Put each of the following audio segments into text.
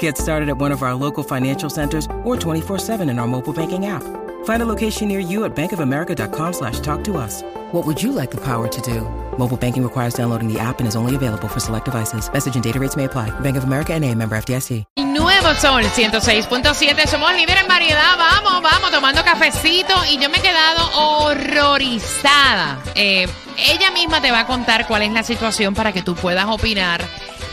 Get started at one of our local financial centers or 24-7 in our mobile banking app. Find a location near you at bankofamerica.com slash talk to us. What would you like the power to do? Mobile banking requires downloading the app and is only available for select devices. Message and data rates may apply. Bank of America and a member FDIC. Nuevo Sol 106.7, somos líderes en variedad, vamos, vamos, tomando cafecito y yo me he quedado horrorizada. Eh, ella misma te va a contar cuál es la situación para que tú puedas opinar.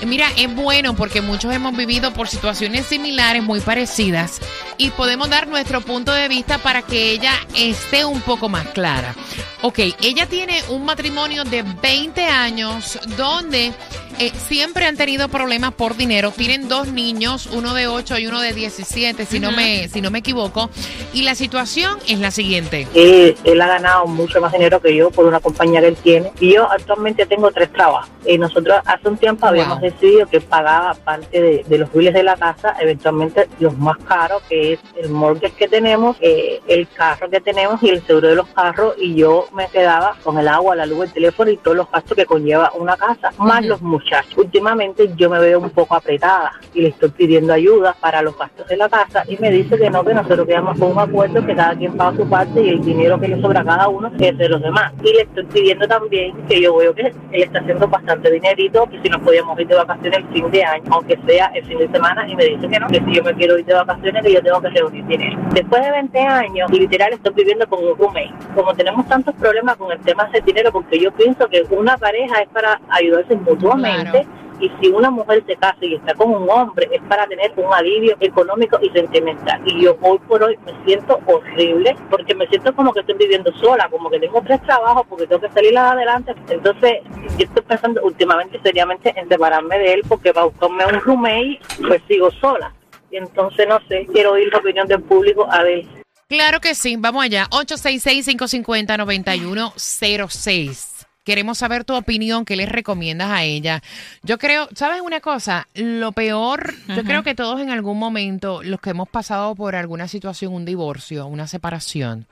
Eh, Mira, es bueno porque muchos hemos vivido por situaciones similares, muy parecidas, y podemos dar nuestro punto de vista para que ella esté un poco más clara. Ok, ella tiene un matrimonio de 20 años donde eh, siempre han tenido problemas por dinero. Tienen dos niños, uno de 8 y uno de 17, si, no, me, si no me equivoco. Y la situación es la siguiente. Eh, él ha ganado mucho más dinero que yo por una compañía que él tiene. Y yo actualmente tengo tres trabajos. Y nosotros hace un tiempo habíamos Wow. decidido que pagaba parte de, de los biles de la casa, eventualmente los más caros, que es el mortgage que tenemos, eh, el carro que tenemos y el seguro de los carros. Y yo me quedaba con el agua, la luz, el teléfono y todos los gastos que conlleva una casa, más los Últimamente yo me veo un poco apretada y le estoy pidiendo ayuda para los gastos de la casa y me dice que no, que nosotros quedamos con un acuerdo que cada quien paga su parte y el dinero que le sobra a cada uno es de los demás. Y le estoy pidiendo también que yo veo que él está haciendo bastante dinerito, que si nos podíamos ir de vacaciones el fin de año, aunque sea el fin de semana, y me dice que no, que si yo me quiero ir de vacaciones, que yo tengo que reunir dinero. Después de 20 años, literal estoy viviendo con un roommate. Como tenemos tantos problemas con el tema del dinero, porque yo pienso que una pareja es para ayudarse mutuamente. Claro. Y si una mujer se casa y está con un hombre, es para tener un alivio económico y sentimental. Y yo hoy por hoy me siento horrible porque me siento como que estoy viviendo sola, como que tengo tres trabajos porque tengo que salir adelante. Entonces, yo estoy pensando últimamente, seriamente, en separarme de él porque para buscarme un roommate, pues sigo sola. Y entonces, no sé, quiero oír la opinión del público a ver. Claro que sí, vamos allá. 866-550-9106. Queremos saber tu opinión, qué le recomiendas a ella. Yo creo, ¿sabes una cosa? Lo peor, yo creo que todos en algún momento, los que hemos pasado por alguna situación, un divorcio, una separación,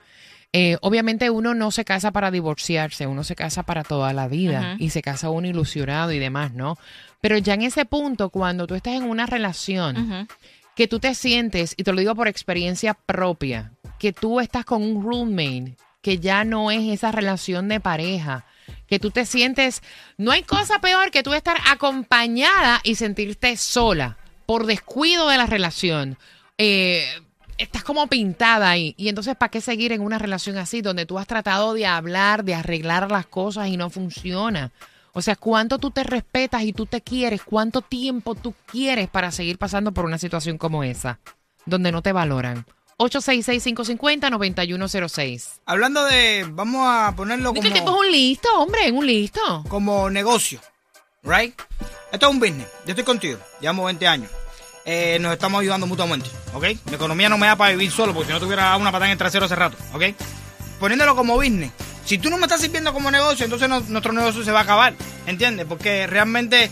eh, obviamente uno no se casa para divorciarse, uno se casa para toda la vida y se casa uno ilusionado y demás, ¿no? Pero ya en ese punto, cuando tú estás en una relación, que tú te sientes, y te lo digo por experiencia propia, que tú estás con un roommate, que ya no es esa relación de pareja, que tú te sientes, no hay cosa peor que tú estar acompañada y sentirte sola por descuido de la relación. Eh, estás como pintada ahí. Y entonces, ¿para qué seguir en una relación así donde tú has tratado de hablar, de arreglar las cosas y no funciona? O sea, ¿cuánto tú te respetas y tú te quieres? ¿Cuánto tiempo tú quieres para seguir pasando por una situación como esa? Donde no te valoran. 866-550-9106. Hablando de, vamos a ponerlo Dice que el tipo es como, un listo, hombre, es un listo. como negocio, ¿right? Esto es un business. Yo estoy contigo, llevamos 20 años. Eh, nos estamos ayudando mutuamente, ¿ok? Mi economía no me da para vivir solo, porque si no tuviera una patada en el trasero hace rato, ¿ok? Poniéndolo como business. Si tú no me estás sirviendo como negocio, entonces no- nuestro negocio se va a acabar, ¿entiendes? Porque realmente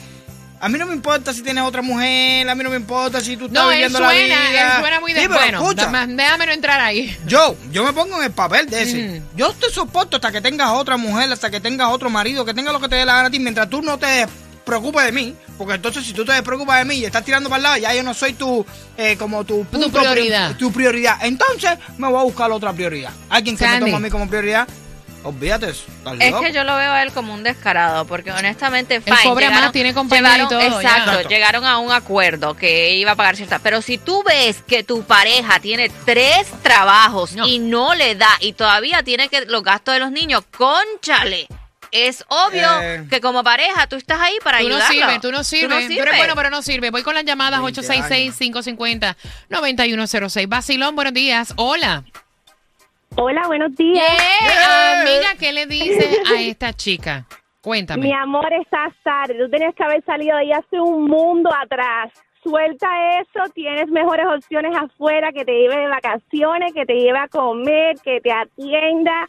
a mí no me importa si tienes otra mujer, a mí no me importa si tú estás No, viviendo suena, la vida. él suena muy de Sí, bueno. escucha, dame- déjame no entrar ahí. yo, yo me pongo en el papel de ese. Ujú. Yo te soporto hasta que tengas otra mujer, hasta que tengas otro marido, que tenga lo que te dé la gana a ti, mientras tú no te preocupes de mí. Porque entonces si tú te preocupas de mí y estás tirando para el lado, ya yo no soy tu, eh, como tu punto pri- prioridad. tu prioridad. Entonces me voy a buscar otra prioridad. Alguien que Sandy. me toma a mí como prioridad. Olvídate eso. ¿estás Es loco? que yo lo veo a él como un descarado, porque honestamente, fine, cobra llegaron- más, tiene compañía y todo. Exacto, Exacto. llegaron a un acuerdo que iba a pagar cierta. Pero si tú ves que tu pareja tiene tres trabajos No. y no le da y todavía tiene que los gastos de los niños, conchale. Es obvio Eh. que como pareja tú estás ahí para Tú no ayudarlo. sirves, tú no sirves. Tú, eres bueno, pero no sirve. Voy con las llamadas 20 866-550-9106. Basilón, buenos días. Hola. Hola, buenos días. Yeah, Amiga, ¿qué le dices a esta chica? Cuéntame. Mi amor, estás tarde. Tú tenías que haber salido ahí hace un mundo atrás. suelta eso, tienes mejores opciones afuera, que te lleve de vacaciones, que te lleve a comer, que te atienda.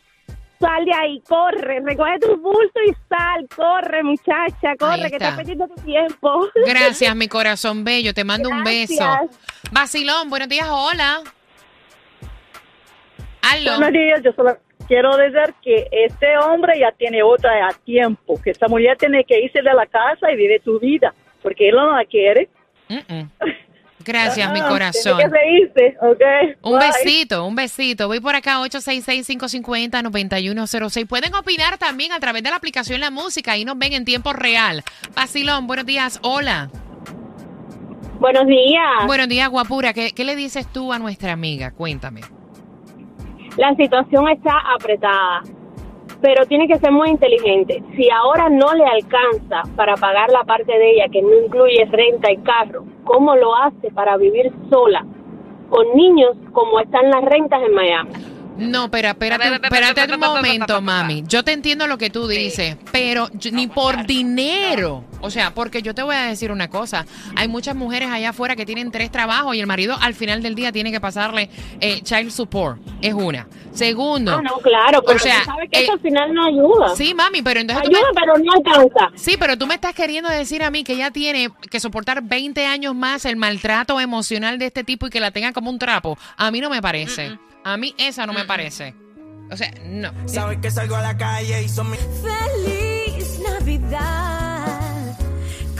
Sal de ahí, corre, recoge tu bulto y sal, corre muchacha, corre, que está. estás perdiendo tu tiempo. Gracias, mi corazón bello. Te mando un beso. Gracias. Vacilón, buenos días, hola. Buenos días, yo solo quiero decir que este hombre ya tiene otra a tiempo, que esta mujer tiene que irse de la casa y vive su vida, porque él no la quiere. Gracias, mi Ah, corazón. Que reírse, ¿ok? Un Bye. besito, un besito. Voy por acá, 866-550-9106. Pueden opinar también a través de la aplicación La Música. Ahí nos ven en tiempo real. Vacilón, buenos días. Hola. Buenos días. Buenos días, guapura. ¿Qué, qué le dices tú a nuestra amiga? Cuéntame. La situación está apretada, pero tiene que ser muy inteligente. Si ahora no le alcanza para pagar la parte de ella que no incluye renta y carro, ¿cómo lo hace para vivir sola con niños como están las rentas en Miami? No, pero espérate, espérate un momento, mami. Yo te entiendo lo que tú dices, pero yo- ni por dinero. O sea, porque yo te voy a decir una cosa. Hay muchas mujeres allá afuera que tienen tres trabajos y el marido al final del día tiene que pasarle eh, child support. Es una. Segundo. Ah, no, claro, pero O sea, tú sabes que eh, eso al final no ayuda. Sí, mami, pero entonces tú me- ayuda, pero no alcanza. Sí, pero tú me estás queriendo decir a mí que ella tiene que soportar 20 años más el maltrato emocional de este tipo y que la tenga como un trapo. A mí no me parece. A mí esa no me parece. O sea, no. Sabes que salgo a la calle y son mis... Feliz Navidad.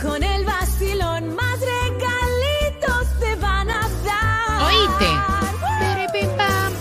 Con el vacilón más regalitos te van a dar. Oíste.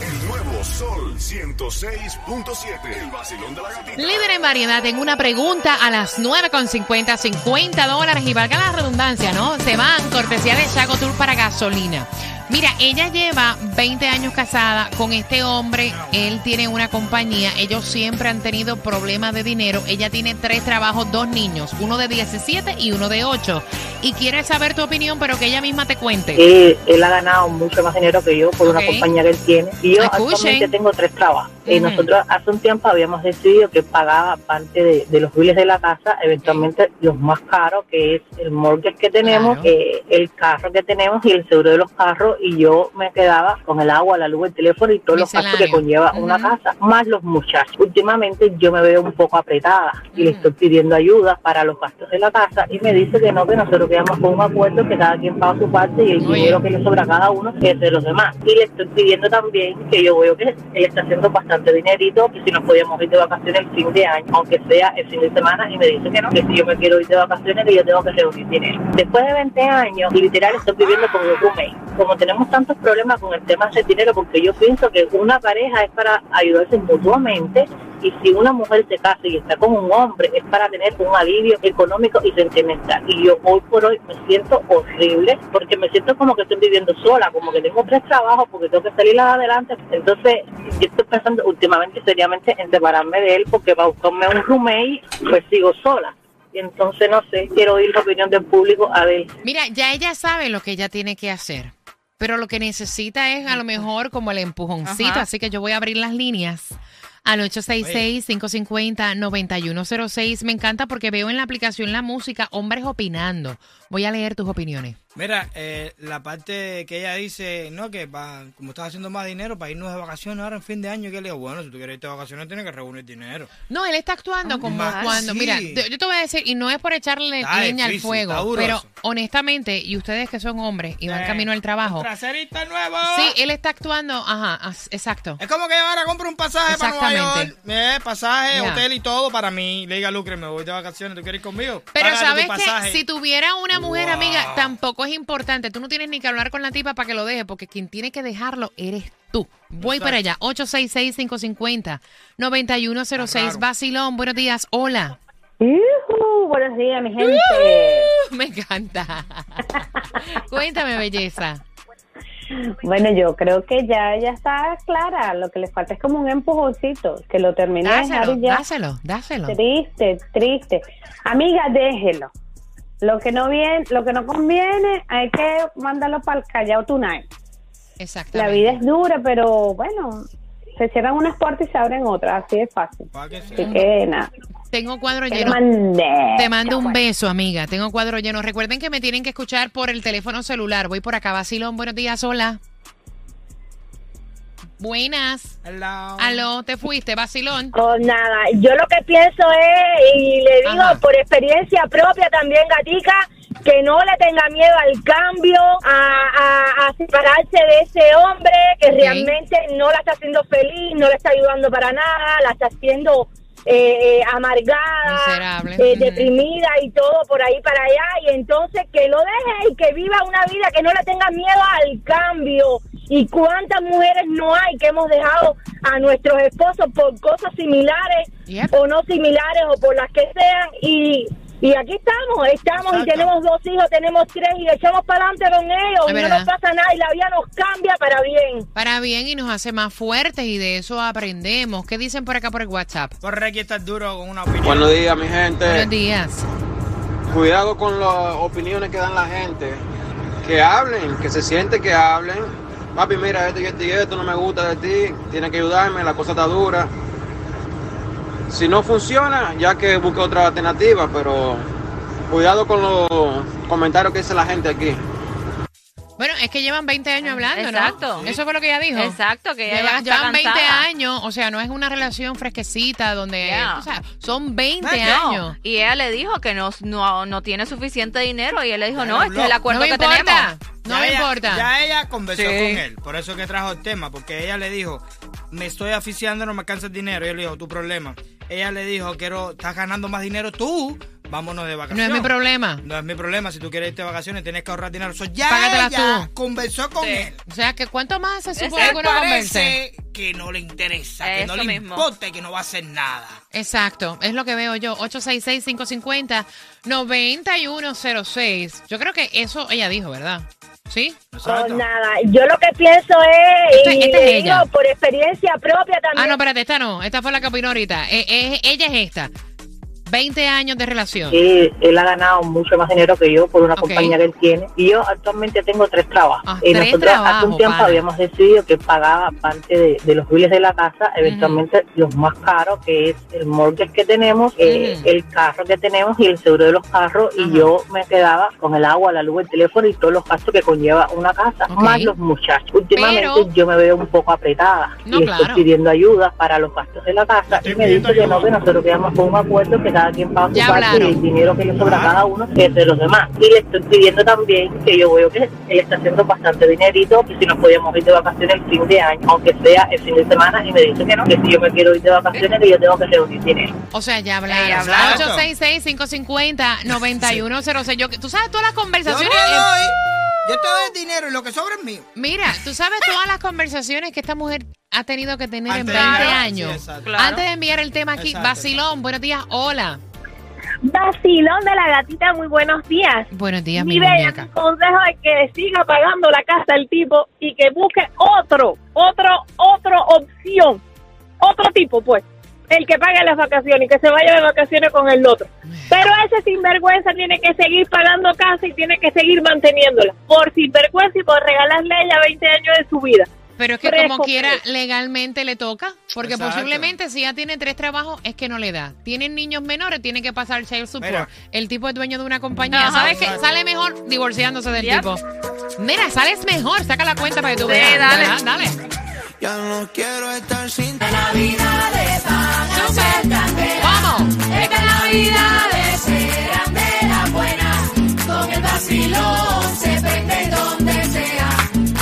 El nuevo Sol 106.7. El vacilón de la gatita. Líder en variedad, tengo una pregunta a las 9.50, 50 dólares y valga la redundancia, ¿no? Se van cortesía de Chago Tour para gasolina. Mira, ella lleva 20 años casada con este hombre, él tiene una compañía, ellos siempre han tenido problemas de dinero, ella tiene tres trabajos, dos niños, uno de 17 y uno de 8. Y quiere saber tu opinión, pero que ella misma te cuente. Eh, él ha ganado mucho más dinero que yo por Ok. una compañía que él tiene. Y yo Escuchen. actualmente tengo tres trabajos. Eh, Ujú. nosotros hace un tiempo habíamos decidido que pagaba parte de, de los biles de la casa, eventualmente los más caros, que es el mortgage que tenemos, Claro. eh, el carro que tenemos y el seguro de los carros. Y yo me quedaba con el agua, la luz, el teléfono y todos los gastos que conlleva una Ujú. casa, más los muchachos. Últimamente yo me veo un poco apretada y le Ujú. estoy pidiendo ayuda para los gastos de la casa y me dice que no, que nosotros con un acuerdo que cada quien paga su parte y el dinero que le sobra a cada uno es de los demás. Y le estoy pidiendo también que yo veo que él está haciendo bastante dinerito, que si nos podíamos ir de vacaciones el fin de año, aunque sea el fin de semana, y me dice que no, que si yo me quiero ir de vacaciones, que yo tengo que reunir dinero. Después de 20 años, literal, estoy viviendo con un roommate. Como tenemos tantos problemas con el tema del dinero, porque yo pienso que una pareja es para ayudarse mutuamente, y si una mujer se casa y está con un hombre, es para tener un alivio económico y sentimental. Y yo hoy por hoy me siento horrible, porque me siento como que estoy viviendo sola, como que tengo tres trabajos, porque tengo que salir adelante. Entonces, yo estoy pensando últimamente seriamente en separarme de él, porque para buscarme un roommate, pues sigo sola. Y entonces, no sé, quiero oír la opinión del público a ver Mira, ya ella sabe lo que ella tiene que hacer, pero lo que necesita es a lo mejor como el empujoncito, Ajá. así que yo voy a abrir las líneas al 866-550-9106. Me encanta porque veo en la aplicación la música hombres opinando. Voy a leer tus opiniones. Mira, eh, la parte que ella dice, no, que pa- como estás haciendo más dinero para irnos de vacaciones ahora en fin de año, que le digo, bueno, si tú quieres irte de vacaciones tienes que reunir dinero. No, él está actuando como Ah, cuando, sí. mira, yo te voy a decir, y no es por echarle Está leña al fuego, pero honestamente, y ustedes que son hombres y van Eh, camino al trabajo, Traserito nuevo. sí, él está actuando, ajá, exacto. Es como que yo ahora compro un pasaje para Nueva. York, eh, pasaje, hotel y todo para mí. Le diga Lucre, me voy de vacaciones, ¿tú quieres ir conmigo? Pero Págate sabes que si tuviera una mujer Wow. amiga, tampoco es importante. Tú no tienes ni que hablar con la tipa para que lo deje, porque quien tiene que dejarlo eres tú. Voy Exacto. para allá. 866-550-9106. Está raro. Basilón, buenos días. Hola. Yujú, buenos días, mi gente. Me encanta. Cuéntame, belleza. Bueno, yo creo que ya ya está clara. Lo que le falta es como un empujoncito, que lo termine de dejar Dáselo, y ya. dáselo, dáselo. Triste, triste. Amiga, déjelo. Lo que no viene, lo que no conviene, hay que mandarlo para el Callao tonight. La Exactamente. vida es dura, pero bueno, Se cierran unas puertas y se abren otras, así de fácil. Así que nada. Tengo cuadro Te lleno. mandé. Te mando un beso, amiga. Tengo cuadro lleno. Recuerden que me tienen que escuchar por el teléfono celular. Voy por acá, Basilón. Buenos días, hola. Buenas. Hello. Aló, te fuiste, Basilón. Oh, nada, yo lo que pienso es, y le digo Ajá. por experiencia propia también, Gatica, que no le tenga miedo al cambio, a, a- a separarse de ese hombre que realmente no la está haciendo feliz, no le está ayudando para nada, la está haciendo eh, eh, amargada, Miserable. eh, deprimida y todo por ahí para allá, y entonces que lo deje y que viva una vida que no le tenga miedo al cambio. ¿Y cuántas mujeres no hay que hemos dejado a nuestros esposos por cosas similares Yep. o no similares o por las que sean? Y, y aquí estamos, estamos y tenemos dos hijos, tenemos tres y echamos para adelante con ellos Es y no verdad. nos pasa nada y la vida nos cambia para bien. Para bien y nos hace más fuertes y de eso aprendemos. ¿Qué dicen por acá por el WhatsApp? Corre aquí estás duro con una opinión. Buenos días, mi gente. Buenos días. Cuidado con las opiniones que dan la gente. Que hablen, que se siente que hablen. Papi, mira, esto y esto y esto no me gusta de ti. Tienes que ayudarme, la cosa está dura. Si no funciona, ya que busque otra alternativa, pero cuidado con los comentarios que dice la gente aquí. Bueno, es que llevan 20 años hablando, Exacto. ¿no? Eso fue lo que ella dijo. Exacto, que ella Lleva- ya está llevan 20 cansada. años, o sea, no es una relación fresquecita donde, Yeah. o sea, son 20 No, años. Y ella le dijo que no, no, no tiene suficiente dinero y él le dijo, no, este es el acuerdo que importa, tenemos. no Ya me ella- importa. Ya ella conversó Sí. con él, por eso que trajo el tema, porque ella le dijo, me estoy aficiando, no me alcanza el dinero. Y él le dijo, tu problema. Ella le dijo, quiero, estás ganando más dinero tú, vámonos de no vacaciones. es mi problema. No es mi problema, si tú quieres irte de vacaciones tienes que ahorrar dinero. So, ya Págatela ella tú. conversó con él. O sea, que ¿cuánto más se supone que uno converse? Que no le interesa, que no Eso le mismo. importa y que no va a hacer nada. Exacto, es lo que veo yo. 866-550-9106. Yo creo que eso ella dijo, ¿verdad? ¿Sí? Exacto. Oh, nada, yo lo que pienso es, Este- y esta es ella. digo por experiencia propia Ah, también. no, espérate, esta no. Esta fue la que opinó ahorita. Eh, eh, ella es esta. 20 años de relación. Él, él ha ganado mucho más dinero que yo por una Ok. compañía que él tiene. Y yo actualmente tengo tres trabajos. Ah, y tres nosotros hace un tiempo pana. habíamos decidido que pagaba parte de, de los biles de la casa, eventualmente los más caros, que es el mortgage que tenemos, eh, Ujú. el carro que tenemos y el seguro de los carros. Ajá. Y yo me quedaba con el agua, la luz, el teléfono y todos los gastos que conlleva una casa, Ok. más los muchachos. Últimamente Pero- yo me veo un poco apretada No, y claro. estoy pidiendo ayuda para los gastos de la casa y me dice que no, que nosotros quedamos con un acuerdo que cada quien paga su Ya parte y el dinero que le sobra a cada uno es de los demás. Y le estoy pidiendo también que yo veo que él está haciendo bastante dinerito, que si nos podíamos ir de vacaciones el fin de año, aunque sea el fin de semana, y me dice que no, que si yo me quiero ir de vacaciones, que yo tengo que reunir dinero. O sea, ya hablaron. Ya hablaron. 866-550-9106. Yo, Tú sabes todas las Yo, conversaciones. doy, yo te doy el dinero y lo que sobra es mío. Mira, tú sabes todas las conversaciones que esta mujer ha tenido que tener en Antes 20 de- años. Sí, exacto. Antes de enviar el tema aquí, Exacto, Basilón, buenos días, hola. Vacilón de la gatita, muy buenos días. Buenos días, mi Mi bella, muñeca. mi consejo es que siga pagando la casa el tipo y que busque otro, otro, otra opción. Otro tipo, pues. El que pague las vacaciones y que se vaya de vacaciones con el otro. Pero ese sinvergüenza tiene que seguir pagando casa y tiene que seguir manteniéndola. Por sinvergüenza y por regalarle a ella 20 años de su vida. Pero es que Fresco, como quiera, legalmente le toca, porque Exacto. posiblemente si ya tiene tres trabajos es que no le da. Tienen niños menores, tiene que pasar child support. Mira. El tipo es dueño de una compañía. Ajá. ¿Sabes qué? Sale mejor divorciándose del Yep. tipo. Mira, sales mejor, saca la cuenta para que tú Sí, veas. dale. Dale. Ya no quiero estar sin ti. ¿Cómo? Esta Navidad serán de las buenas. Con el vacilón se prende donde sea.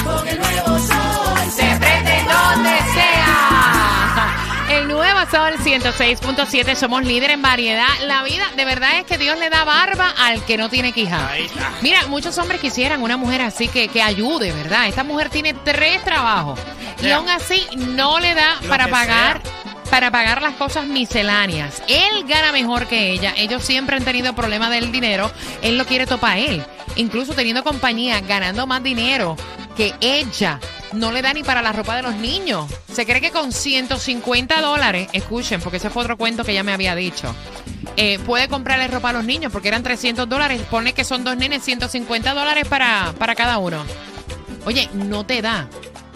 Con el nuevo sol se prende donde sea. El nuevo Sol 106.7, somos líder en variedad. La vida, de verdad es que Dios le da barba al que no tiene quija. Ahí está. Mira, muchos hombres quisieran una mujer así que, que ayude, ¿verdad? Esta mujer tiene tres trabajos y aún así no le da Lo para que pagar para pagar las cosas misceláneas. Él gana mejor que ella. Ellos siempre han tenido problemas del dinero. Él lo quiere topar a él. Incluso teniendo compañía, ganando más dinero que ella. No le da ni para la ropa de los niños. Se cree que con 150 dólares, escuchen, porque ese fue otro cuento que ella me había dicho. eh, puede comprarle ropa a los niños porque eran 300 dólares. Pone que son dos nenes, 150 dólares para, para cada uno. Oye, no te da.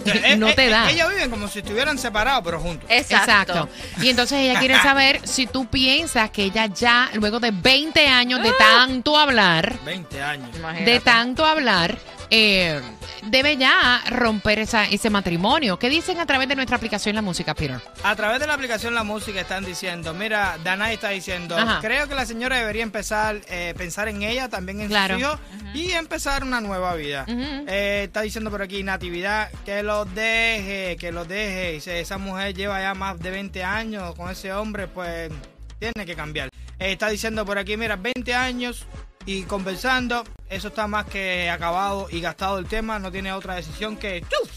Eh, no te da. Ellos viven como si estuvieran separados, pero juntos. Exacto. Y entonces ella quiere saber si tú piensas que ella ya, luego de 20 años de tanto hablar, 20 años. de tanto hablar, eh, debe ya romper esa, ese matrimonio. ¿Qué dicen a través de nuestra aplicación La Música, Peter? A través de la aplicación La Música están diciendo, mira, Danay está diciendo, Ajá. creo que la señora debería empezar eh, pensar en ella, también en Claro. sus hijos y empezar una nueva vida. Eh, está diciendo por aquí Natividad que lo deje, que lo deje. Dice, esa mujer lleva ya más de 20 años con ese hombre, pues tiene que cambiar. Eh, está diciendo por aquí, mira, 20 años y conversando, eso está más que acabado y gastado el tema, no tiene otra decisión que... ¡chuf!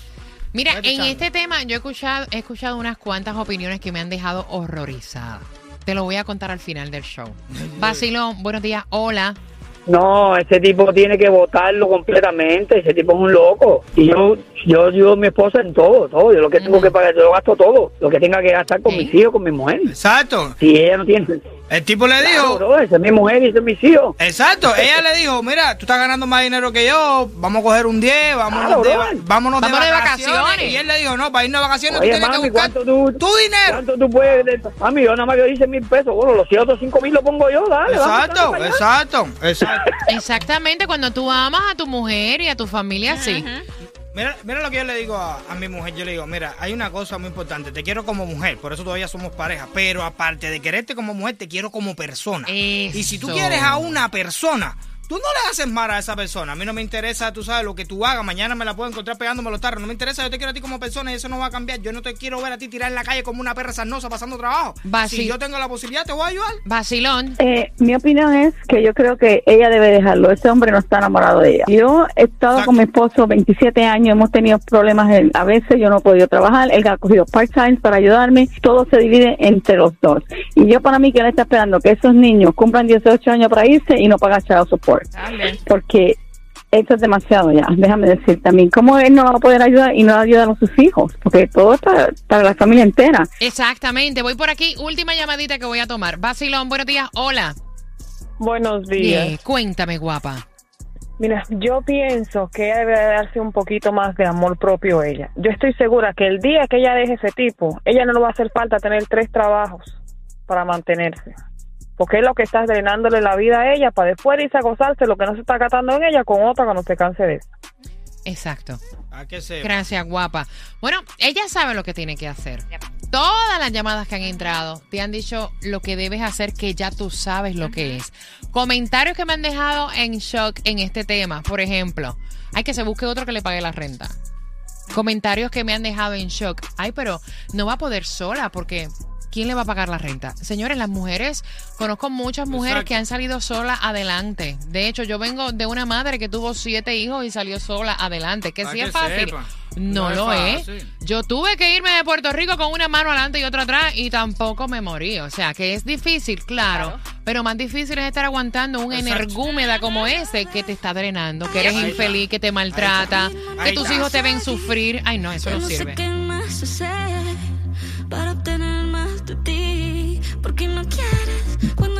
Mira, en echando. este tema yo he escuchado, he escuchado unas cuantas opiniones que me han dejado horrorizada. Te lo voy a contar al final del show. Basilón, buenos días. Hola. No, ese tipo tiene que votarlo completamente. Ese tipo es un loco. Y yo, yo ayudo a mi esposa en todo, todo. Yo lo que tengo que pagar, yo lo gasto todo. Lo que tenga que gastar con mis hijos, con mi mujer. Exacto. Si ella no tiene. El tipo le dijo. Claro, bro, esa es mi mujer y ese es mis hijos. Exacto, ella le dijo, mira, tú estás ganando más dinero que yo, vamos a coger un 10, vámonos, Claro, de, vámonos de, vacaciones. Y él le dijo, no, para irnos de vacaciones Oye, tú tienes mami, que buscar ¿cuánto tú, tu dinero. ¿Cuánto tú puedes? Mami, yo nada más que dice mil pesos. Bueno, los otros cinco mil los pongo yo, dale. vamos, Exacto, exacto, exacto. Exactamente, cuando tú amas a tu mujer y a tu familia, sí. Mira, mira lo que yo le digo a, a mi mujer, yo le digo, mira, hay una cosa muy importante, te quiero como mujer, por eso todavía somos pareja, pero aparte de quererte como mujer, te quiero como persona. Y si tú quieres a una persona, tú no le haces mal a esa persona. A mí no me interesa, tú sabes, lo que tú hagas, mañana me la puedo encontrar pegándome los tarros, no me interesa, yo te quiero a ti como persona y eso no va a cambiar. Yo no te quiero ver a ti tirar en la calle como una perra sarnosa pasando trabajo. Basi- Si yo tengo la posibilidad, te voy a ayudar. Basilón. Eh, mi opinión es que yo creo que ella debe dejarlo. Ese hombre no está enamorado de ella. Yo he estado con mi esposo 27 años, hemos tenido problemas. en- a veces yo no he podido trabajar. Él ha cogido part-time para ayudarme. Todo se divide entre los dos. Y yo, para mí, que él está esperando que esos niños cumplan 18 años para irse y no pagar Porque esto es demasiado ya. Déjame decir también, ¿cómo él no va a poder ayudar y no ayudar a sus hijos? Porque todo es para, para la familia entera. Exactamente. Voy por aquí. Última llamadita que voy a tomar. Basilón, buenos días. Hola. Buenos días. Bien, cuéntame, guapa. Mira, yo pienso que ella debe darse un poquito más de amor propio a ella. Yo estoy segura que el día que ella deje ese tipo, ella no le va a hacer falta tener tres trabajos para mantenerse. Porque es lo que está drenándole la vida a ella para después irse a gozarse lo que no se está gastando en ella con otra cuando se canse de eso. Exacto. ¿A qué se? Gracias, guapa. Bueno, ella sabe lo que tiene que hacer. Todas las llamadas que han entrado te han dicho lo que debes hacer, que ya tú sabes lo que es. Comentarios que me han dejado en shock en este tema. Por ejemplo, hay que se busque otro que le pague la renta. Comentarios que me han dejado en shock. Ay, pero no va a poder sola porque ¿quién le va a pagar la renta? Señores, las mujeres, conozco muchas mujeres Exacto. que han salido sola adelante. De hecho, yo vengo de una madre que tuvo siete hijos y salió sola adelante. Que sí que es fácil. sepa. No, lo es. Yo tuve que irme de Puerto Rico con una mano adelante y otra atrás y tampoco me morí. O sea, que es difícil, claro. Pero más difícil es estar aguantando un Exacto. energúmeda como ese que te está drenando, que eres Ahí está. infeliz, que te maltrata, Ahí que tus hijos te ven sufrir. Ay, no, eso no sirve.